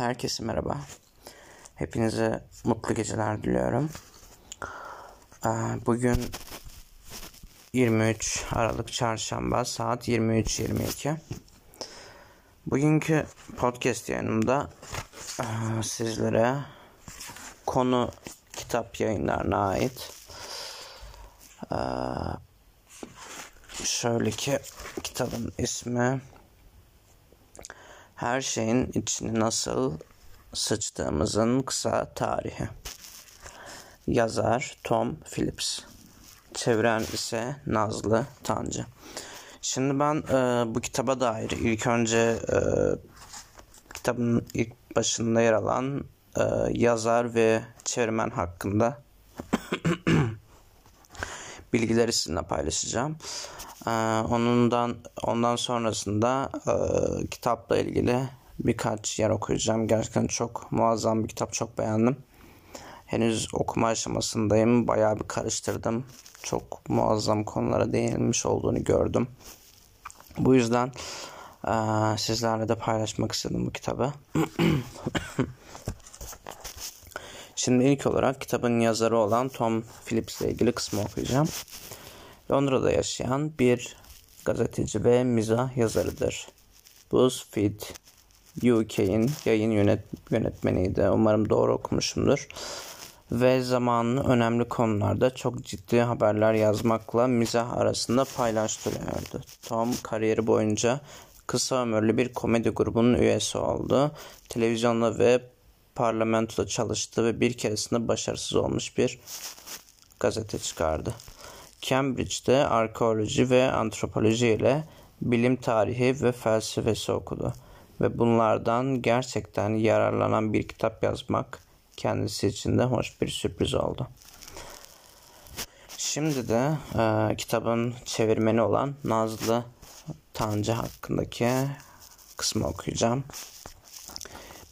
Herkese merhaba. Hepinize mutlu geceler diliyorum. Ee, bugün 23 Aralık Çarşamba saat 23.22. Bugünkü podcast yayınımda e, sizlere konu kitap yayınlarına ait ee, şöyle ki kitabın ismi her şeyin içine nasıl sıçtığımızın kısa tarihi. Yazar Tom Phillips. Çeviren ise Nazlı Tancı. Şimdi ben e, bu kitaba dair ilk önce e, kitabın ilk başında yer alan e, yazar ve çevirmen hakkında bilgileri sizinle paylaşacağım. Ee, onundan ondan sonrasında e, kitapla ilgili birkaç yer okuyacağım. Gerçekten çok muazzam bir kitap. Çok beğendim. Henüz okuma aşamasındayım. Bayağı bir karıştırdım. Çok muazzam konulara değinilmiş olduğunu gördüm. Bu yüzden e, sizlerle de paylaşmak istedim bu kitabı. Şimdi ilk olarak kitabın yazarı olan Tom Phillips ile ilgili kısmı okuyacağım. Londra'da yaşayan bir gazeteci ve mizah yazarıdır. BuzzFeed UK'in yayın yönet yönetmeniydi. Umarım doğru okumuşumdur. Ve zamanını önemli konularda çok ciddi haberler yazmakla mizah arasında paylaştırıyordu. Tom kariyeri boyunca kısa ömürlü bir komedi grubunun üyesi oldu. Televizyonda ve parlamentoda çalıştı ve bir keresinde başarısız olmuş bir gazete çıkardı. Cambridge'de arkeoloji ve antropoloji ile bilim tarihi ve felsefesi okudu ve bunlardan gerçekten yararlanan bir kitap yazmak kendisi için de hoş bir sürpriz oldu. Şimdi de e, kitabın çevirmeni olan Nazlı Tancı hakkındaki kısmı okuyacağım.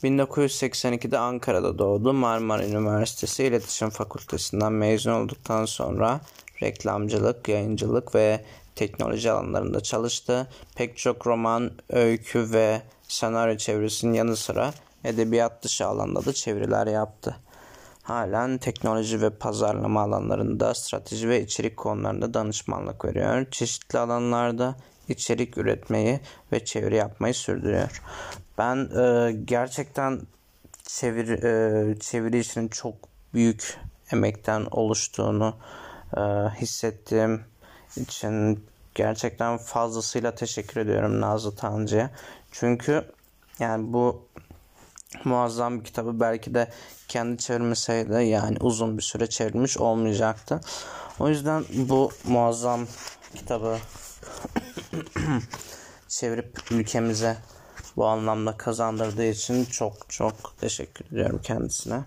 1982'de Ankara'da doğdu. Marmara Üniversitesi İletişim Fakültesinden mezun olduktan sonra reklamcılık, yayıncılık ve teknoloji alanlarında çalıştı. Pek çok roman, öykü ve senaryo çevirisinin yanı sıra edebiyat dışı alanda da çeviriler yaptı. Halen teknoloji ve pazarlama alanlarında strateji ve içerik konularında danışmanlık veriyor. Çeşitli alanlarda içerik üretmeyi ve çeviri yapmayı sürdürüyor. Ben e, gerçekten çeviri, e, çeviri işinin çok büyük emekten oluştuğunu e, hissettiğim için gerçekten fazlasıyla teşekkür ediyorum Nazlı Tancı'ya. Çünkü yani bu muazzam bir kitabı belki de kendi çevirmeseydi yani uzun bir süre çevrilmiş olmayacaktı. O yüzden bu muazzam kitabı çevirip ülkemize bu anlamda kazandırdığı için çok çok teşekkür ediyorum kendisine.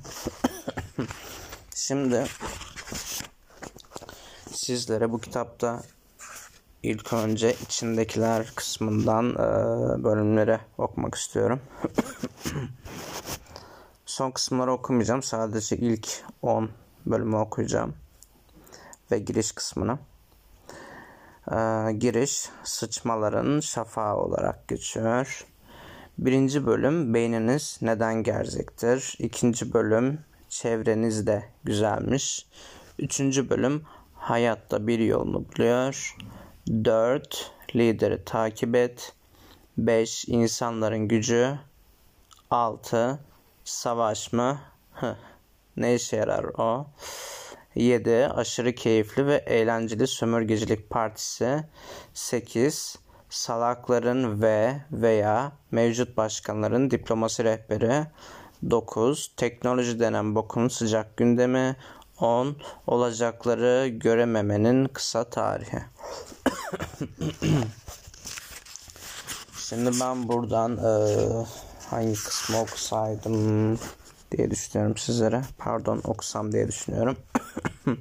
Şimdi sizlere bu kitapta ilk önce içindekiler kısmından e, bölümleri okumak istiyorum. Son kısımları okumayacağım. Sadece ilk 10 bölümü okuyacağım. Ve giriş kısmını. Ee, giriş sıçmaların şafağı olarak geçiyor. Birinci bölüm beyniniz neden gerzektir? İkinci bölüm çevreniz de güzelmiş. Üçüncü bölüm hayatta bir yolunu buluyor. Dört lideri takip et. Beş insanların gücü. Altı savaş mı? ne işe yarar o? 7. Aşırı keyifli ve eğlenceli sömürgecilik partisi. 8. Salakların ve veya mevcut başkanların diplomasi rehberi. 9. Teknoloji denen bokun sıcak gündemi. 10. Olacakları görememenin kısa tarihi. Şimdi ben buradan e, hangi kısmı okusaydım diye düşünüyorum sizlere. Pardon okusam diye düşünüyorum.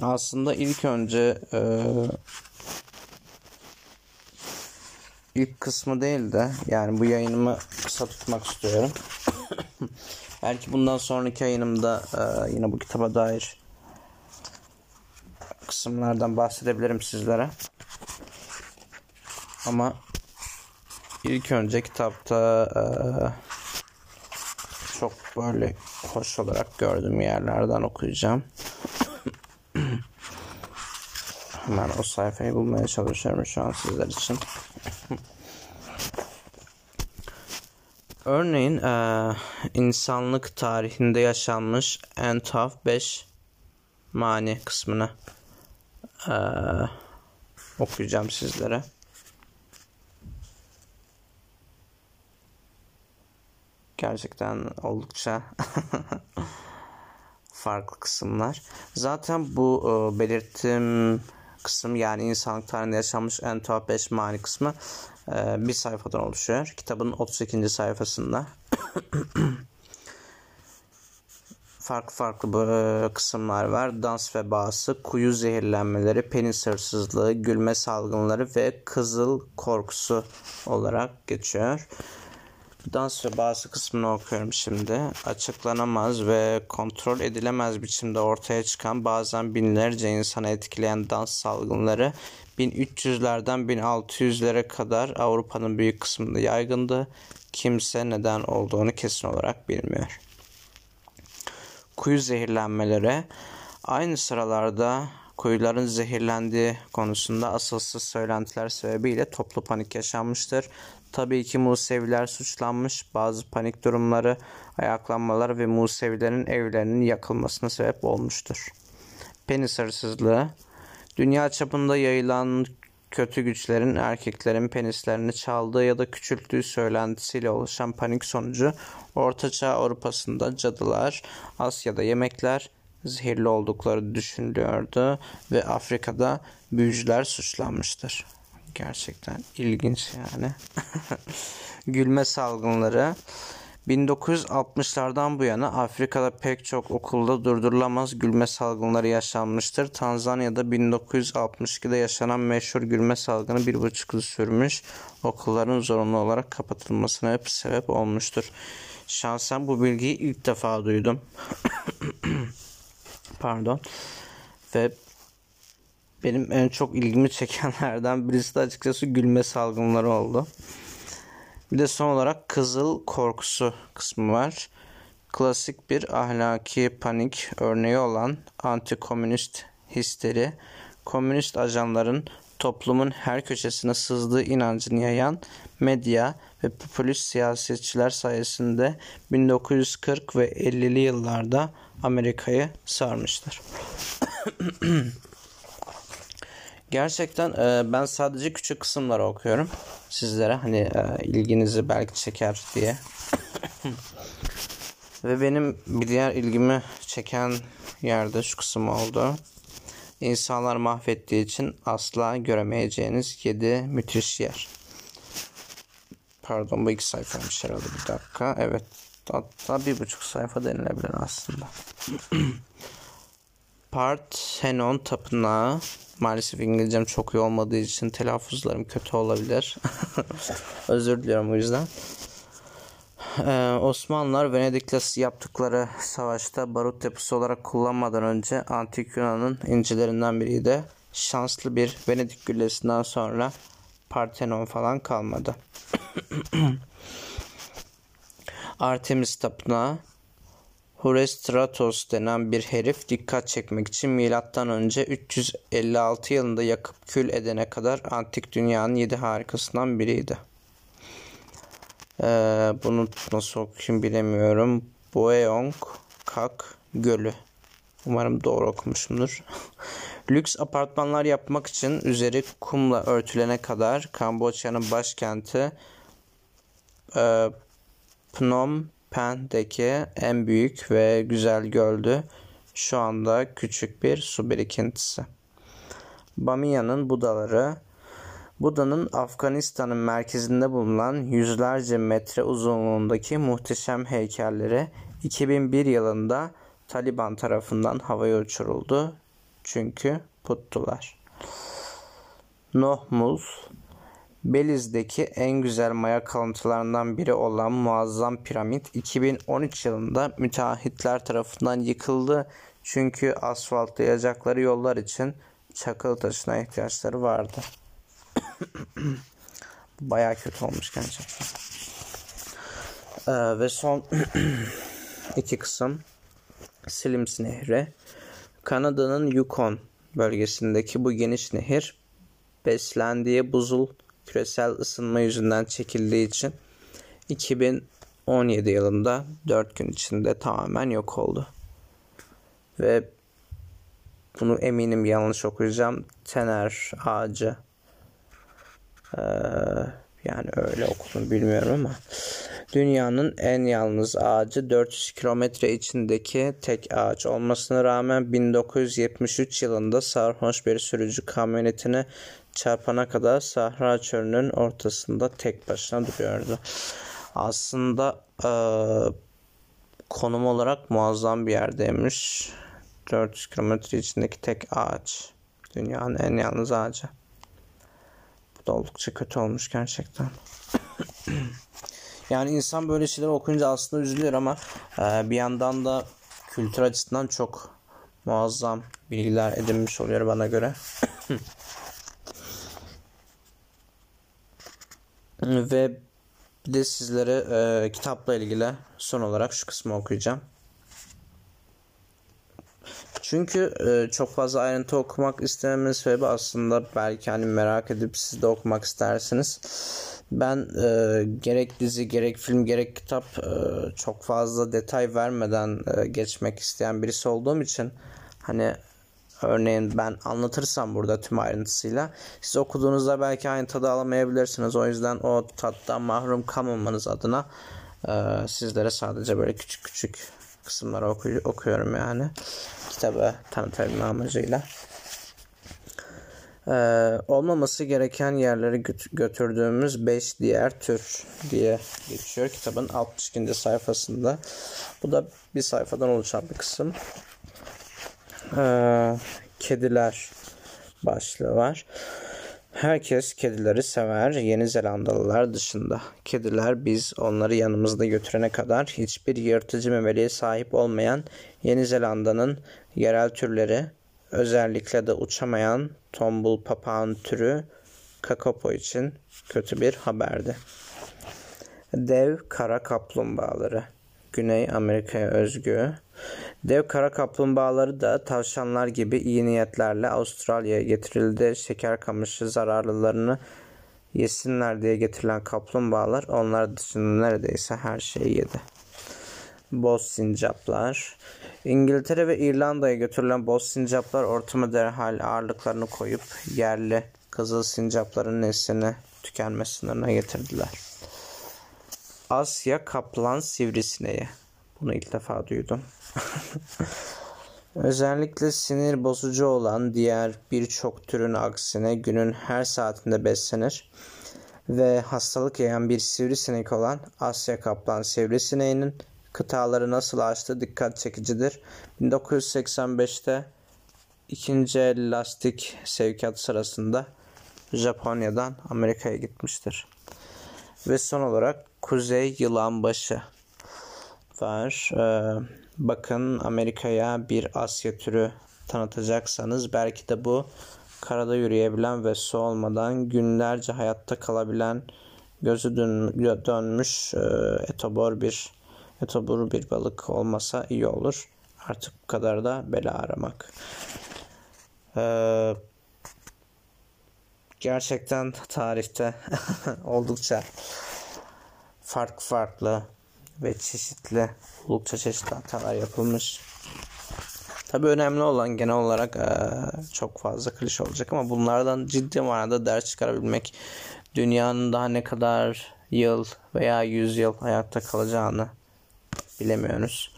Aslında ilk önce e, ilk kısmı değil de yani bu yayınımı kısa tutmak istiyorum. Belki bundan sonraki yayınımda e, yine bu kitaba dair kısımlardan bahsedebilirim sizlere. Ama ilk önce kitapta e, çok böyle hoş olarak gördüğüm yerlerden okuyacağım. Hemen o sayfayı bulmaya çalışıyorum şu an sizler için. Örneğin e, insanlık tarihinde yaşanmış en tuhaf 5 mani kısmını e, okuyacağım sizlere. Gerçekten oldukça farklı kısımlar. Zaten bu e, belirttiğim kısım yani insanlık tarihinde yaşanmış en tuhaf 5 mani kısmı e, bir sayfadan oluşuyor. Kitabın 32. sayfasında. farklı farklı e, kısımlar var. Dans vebası, kuyu zehirlenmeleri, penis hırsızlığı, gülme salgınları ve kızıl korkusu olarak geçiyor. Dans ve bazı kısmını okuyorum şimdi. Açıklanamaz ve kontrol edilemez biçimde ortaya çıkan bazen binlerce insanı etkileyen dans salgınları 1300'lerden 1600'lere kadar Avrupa'nın büyük kısmında yaygındı. Kimse neden olduğunu kesin olarak bilmiyor. Kuyu zehirlenmeleri aynı sıralarda kuyuların zehirlendiği konusunda asılsız söylentiler sebebiyle toplu panik yaşanmıştır. Tabii ki Museviler suçlanmış. Bazı panik durumları, ayaklanmalar ve Musevilerin evlerinin yakılmasına sebep olmuştur. Penis hırsızlığı Dünya çapında yayılan kötü güçlerin erkeklerin penislerini çaldığı ya da küçülttüğü söylentisiyle oluşan panik sonucu Ortaçağ Avrupa'sında cadılar, Asya'da yemekler zehirli oldukları düşünülüyordu ve Afrika'da büyücüler suçlanmıştır. Gerçekten ilginç yani. Gülme salgınları 1960'lardan bu yana Afrika'da pek çok okulda durdurulamaz gülme salgınları yaşanmıştır. Tanzanya'da 1962'de yaşanan meşhur gülme salgını bir buçuk yıl sürmüş. Okulların zorunlu olarak kapatılmasına hep sebep olmuştur. Şahsen bu bilgiyi ilk defa duydum. Pardon. Ve benim en çok ilgimi çekenlerden birisi de açıkçası gülme salgınları oldu. Bir de son olarak kızıl korkusu kısmı var. Klasik bir ahlaki panik örneği olan anti-komünist histeri, komünist ajanların toplumun her köşesine sızdığı inancını yayan medya ve popülist siyasetçiler sayesinde 1940 ve 50'li yıllarda Amerika'yı sarmıştır. Gerçekten e, ben sadece küçük kısımları okuyorum sizlere hani e, ilginizi belki çeker diye. Ve benim bir diğer ilgimi çeken yerde şu kısım oldu. İnsanlar mahvettiği için asla göremeyeceğiniz 7 müthiş yer. Pardon bu iki sayfaymış herhalde bir dakika. Evet hatta bir buçuk sayfa denilebilir aslında. Parthenon Tapınağı Maalesef İngilizcem çok iyi olmadığı için telaffuzlarım kötü olabilir. Özür diliyorum o yüzden. Ee, Osmanlılar Venedik'le yaptıkları savaşta barut deposu olarak kullanmadan önce Antik Yunan'ın incilerinden biriydi. Şanslı bir Venedik güllesinden sonra Parthenon falan kalmadı. Artemis Tapınağı Horestratos denen bir herif dikkat çekmek için milattan önce 356 yılında yakıp kül edene kadar antik dünyanın yedi harikasından biriydi. Ee, bunu nasıl okuyayım bilemiyorum. Boeong Kak Gölü. Umarım doğru okumuşumdur. Lüks apartmanlar yapmak için üzeri kumla örtülene kadar Kamboçya'nın başkenti e, Phnom Pen'deki en büyük ve güzel göldü. Şu anda küçük bir su birikintisi. Bamiya'nın Budaları Buda'nın Afganistan'ın merkezinde bulunan yüzlerce metre uzunluğundaki muhteşem heykelleri 2001 yılında Taliban tarafından havaya uçuruldu. Çünkü puttular. Nohmuz Beliz'deki en güzel maya kalıntılarından biri olan muazzam piramit 2013 yılında müteahhitler tarafından yıkıldı. Çünkü asfaltlayacakları yollar için çakıl taşına ihtiyaçları vardı. Baya kötü olmuş gerçekten. Ee, ve son iki kısım Slims Nehri. Kanada'nın Yukon bölgesindeki bu geniş nehir beslendiği buzul küresel ısınma yüzünden çekildiği için 2017 yılında 4 gün içinde tamamen yok oldu. Ve bunu eminim yanlış okuyacağım. Tener ağacı. Ee, yani öyle okudum bilmiyorum ama dünyanın en yalnız ağacı 400 kilometre içindeki tek ağaç olmasına rağmen 1973 yılında sarhoş bir sürücü kamyonetine çarpana kadar Sahra çölünün ortasında tek başına duruyordu. Aslında e, konum olarak muazzam bir yerdeymiş. 400 kilometre içindeki tek ağaç. Dünyanın en yalnız ağacı. Bu da oldukça kötü olmuş gerçekten. yani insan böyle şeyler okuyunca aslında üzülüyor ama e, bir yandan da kültür açısından çok muazzam bilgiler edinmiş oluyor bana göre. Ve bir de sizlere e, kitapla ilgili son olarak şu kısmı okuyacağım. Çünkü e, çok fazla ayrıntı okumak istememin sebebi aslında belki hani merak edip siz de okumak istersiniz. Ben e, gerek dizi gerek film gerek kitap e, çok fazla detay vermeden e, geçmek isteyen birisi olduğum için hani örneğin ben anlatırsam burada tüm ayrıntısıyla siz okuduğunuzda belki aynı tadı alamayabilirsiniz. O yüzden o tattan mahrum kalmamanız adına e, sizlere sadece böyle küçük küçük kısımları oku- okuyorum yani kitabı tanıtabilme amacıyla. Ee, olmaması gereken yerleri götürdüğümüz 5 diğer tür diye geçiyor kitabın 62. sayfasında. Bu da bir sayfadan oluşan bir kısım. Ee, kediler başlığı var. Herkes kedileri sever Yeni Zelandalılar dışında. Kediler biz onları yanımızda götürene kadar hiçbir yırtıcı memeliye sahip olmayan Yeni Zelanda'nın yerel türleri özellikle de uçamayan tombul papağan türü kakapo için kötü bir haberdi. Dev kara kaplumbağaları Güney Amerika'ya özgü. Dev kara kaplumbağaları da tavşanlar gibi iyi niyetlerle Avustralya'ya getirildi. Şeker kamışı zararlılarını yesinler diye getirilen kaplumbağalar onlar dışında neredeyse her şeyi yedi. Boz sincaplar. İngiltere ve İrlanda'ya götürülen boz sincaplar ortama derhal ağırlıklarını koyup yerli kızıl sincapların neslini tükenme sınırına getirdiler. Asya kaplan sivrisineği. Bunu ilk defa duydum. Özellikle sinir bozucu olan diğer birçok türün aksine günün her saatinde beslenir ve hastalık yayan bir sivrisinek olan Asya kaplan sivrisineğinin kıtaları nasıl açtığı dikkat çekicidir. 1985'te ikinci el lastik sevkiyat sırasında Japonya'dan Amerika'ya gitmiştir. Ve son olarak Kuzey Yılanbaşı var. Ee, bakın Amerika'ya bir Asya türü tanıtacaksanız belki de bu karada yürüyebilen ve su olmadan günlerce hayatta kalabilen gözü dön dönmüş e, etobor bir etobur bir balık olmasa iyi olur. Artık bu kadar da bela aramak. Ee, gerçekten tarihte oldukça farklı farklı ve çeşitli oldukça çeşitli hatalar yapılmış. Tabi önemli olan genel olarak çok fazla klişe olacak ama bunlardan ciddi manada ders çıkarabilmek dünyanın daha ne kadar yıl veya yüz yıl hayatta kalacağını bilemiyoruz.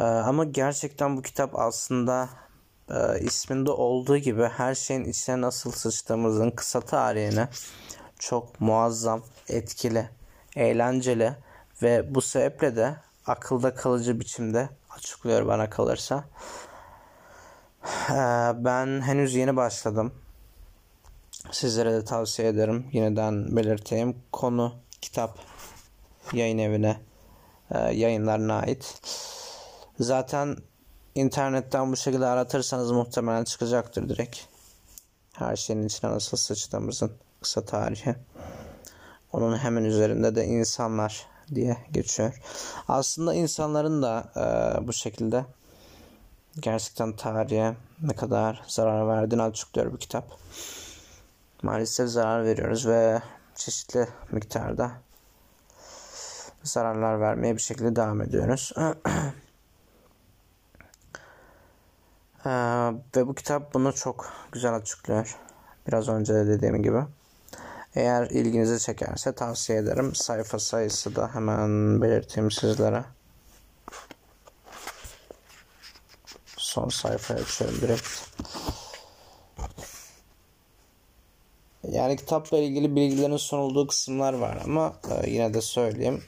Ama gerçekten bu kitap aslında isminde olduğu gibi her şeyin içine nasıl sıçtığımızın kısa tarihini çok muazzam, etkili, eğlenceli ve bu sebeple de akılda kalıcı biçimde açıklıyor bana kalırsa. Ee, ben henüz yeni başladım. Sizlere de tavsiye ederim. Yeniden belirteyim. Konu kitap yayın evine e, yayınlarına ait. Zaten internetten bu şekilde aratırsanız muhtemelen çıkacaktır direkt. Her şeyin içine nasıl sıçtığımızın kısa tarihi. Onun hemen üzerinde de insanlar diye geçiyor. Aslında insanların da e, bu şekilde gerçekten tarihe ne kadar zarar verdiğini açıklıyor bu kitap. Maalesef zarar veriyoruz ve çeşitli miktarda zararlar vermeye bir şekilde devam ediyoruz. ee, ve bu kitap bunu çok güzel açıklıyor. Biraz önce de dediğim gibi. Eğer ilginizi çekerse tavsiye ederim. Sayfa sayısı da hemen belirteyim sizlere. Son sayfaya açıyorum direkt. Yani kitapla ilgili bilgilerin sunulduğu kısımlar var ama e, yine de söyleyeyim.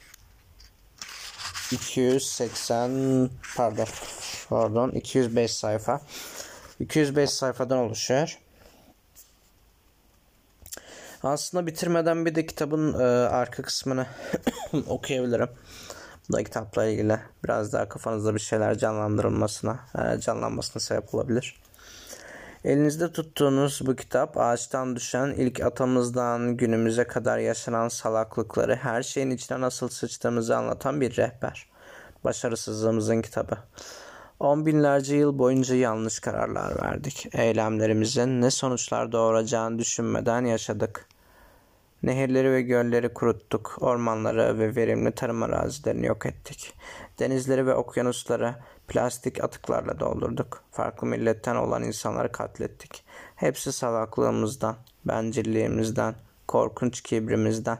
280 pardon pardon 205 sayfa 205 sayfadan oluşuyor. Aslında bitirmeden bir de kitabın e, arka kısmını okuyabilirim. Bu da kitapla ilgili biraz daha kafanızda bir şeyler canlandırılmasına, e, canlanmasına sebep olabilir. Elinizde tuttuğunuz bu kitap ağaçtan düşen ilk atamızdan günümüze kadar yaşanan salaklıkları her şeyin içine nasıl sıçtığımızı anlatan bir rehber. Başarısızlığımızın kitabı. On binlerce yıl boyunca yanlış kararlar verdik. Eylemlerimizin ne sonuçlar doğuracağını düşünmeden yaşadık. Nehirleri ve gölleri kuruttuk. Ormanları ve verimli tarım arazilerini yok ettik. Denizleri ve okyanusları plastik atıklarla doldurduk. Farklı milletten olan insanları katlettik. Hepsi salaklığımızdan, bencilliğimizden, korkunç kibrimizden.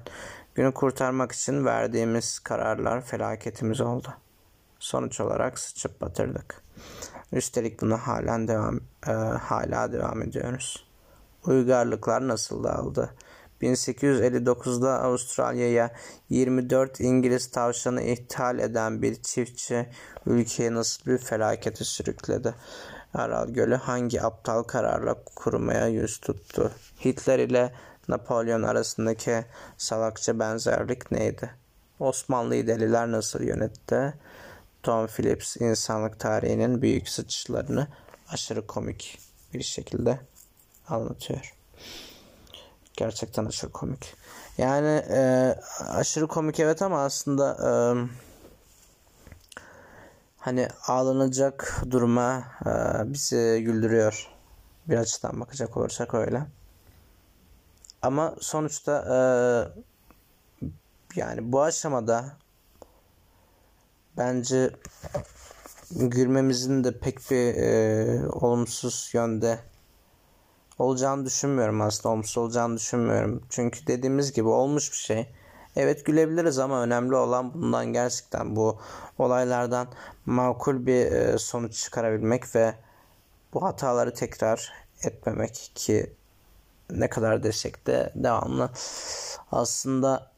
Günü kurtarmak için verdiğimiz kararlar felaketimiz oldu. Sonuç olarak sıçıp batırdık. Üstelik buna halen devam, e, hala devam ediyoruz. Uygarlıklar nasıl dağıldı? 1859'da Avustralya'ya 24 İngiliz tavşanı ithal eden bir çiftçi ülkeyi nasıl bir felakete sürükledi? Aral Gölü hangi aptal kararla kurumaya yüz tuttu? Hitler ile Napolyon arasındaki salakça benzerlik neydi? Osmanlı'yı deliler nasıl yönetti? Tom Phillips insanlık tarihinin büyük sıçışlarını aşırı komik bir şekilde anlatıyor. Gerçekten aşırı komik. Yani e, aşırı komik evet ama aslında e, hani ağlanacak duruma e, bizi güldürüyor. Bir açıdan bakacak olursak öyle. Ama sonuçta e, yani bu aşamada bence gülmemizin de pek bir e, olumsuz yönde olacağını düşünmüyorum aslında. Olumsuz olacağını düşünmüyorum. Çünkü dediğimiz gibi olmuş bir şey. Evet gülebiliriz ama önemli olan bundan gerçekten bu olaylardan makul bir e, sonuç çıkarabilmek ve bu hataları tekrar etmemek ki ne kadar desek de devamlı aslında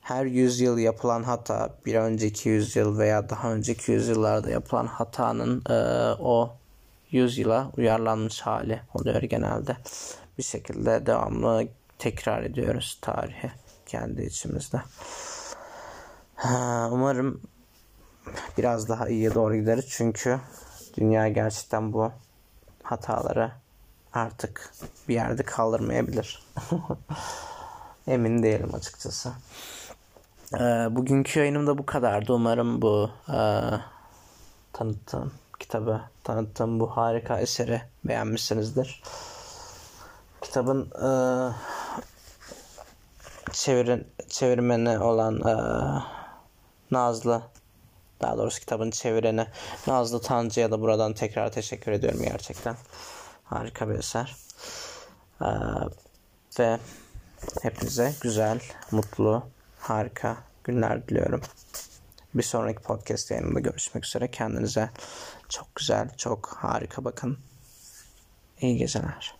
her yüzyıl yapılan hata bir önceki yüzyıl veya daha önceki yüzyıllarda yapılan hatanın e, o yüzyıla uyarlanmış hali oluyor genelde. Bir şekilde devamlı tekrar ediyoruz tarihi kendi içimizde. Umarım biraz daha iyiye doğru gideriz çünkü dünya gerçekten bu hataları artık bir yerde kaldırmayabilir. Emin değilim açıkçası. Ee, bugünkü yayınım da bu kadardı. Umarım bu e, kitabı tanıttığım bu harika eseri beğenmişsinizdir. Kitabın e, çevirin, çevirmeni olan e, Nazlı daha doğrusu kitabın çevireni Nazlı Tancı'ya da buradan tekrar teşekkür ediyorum gerçekten. Harika bir eser. Ee, ve hepinize güzel, mutlu, harika günler diliyorum. Bir sonraki podcast yayınında görüşmek üzere. Kendinize çok güzel, çok harika bakın. İyi geceler.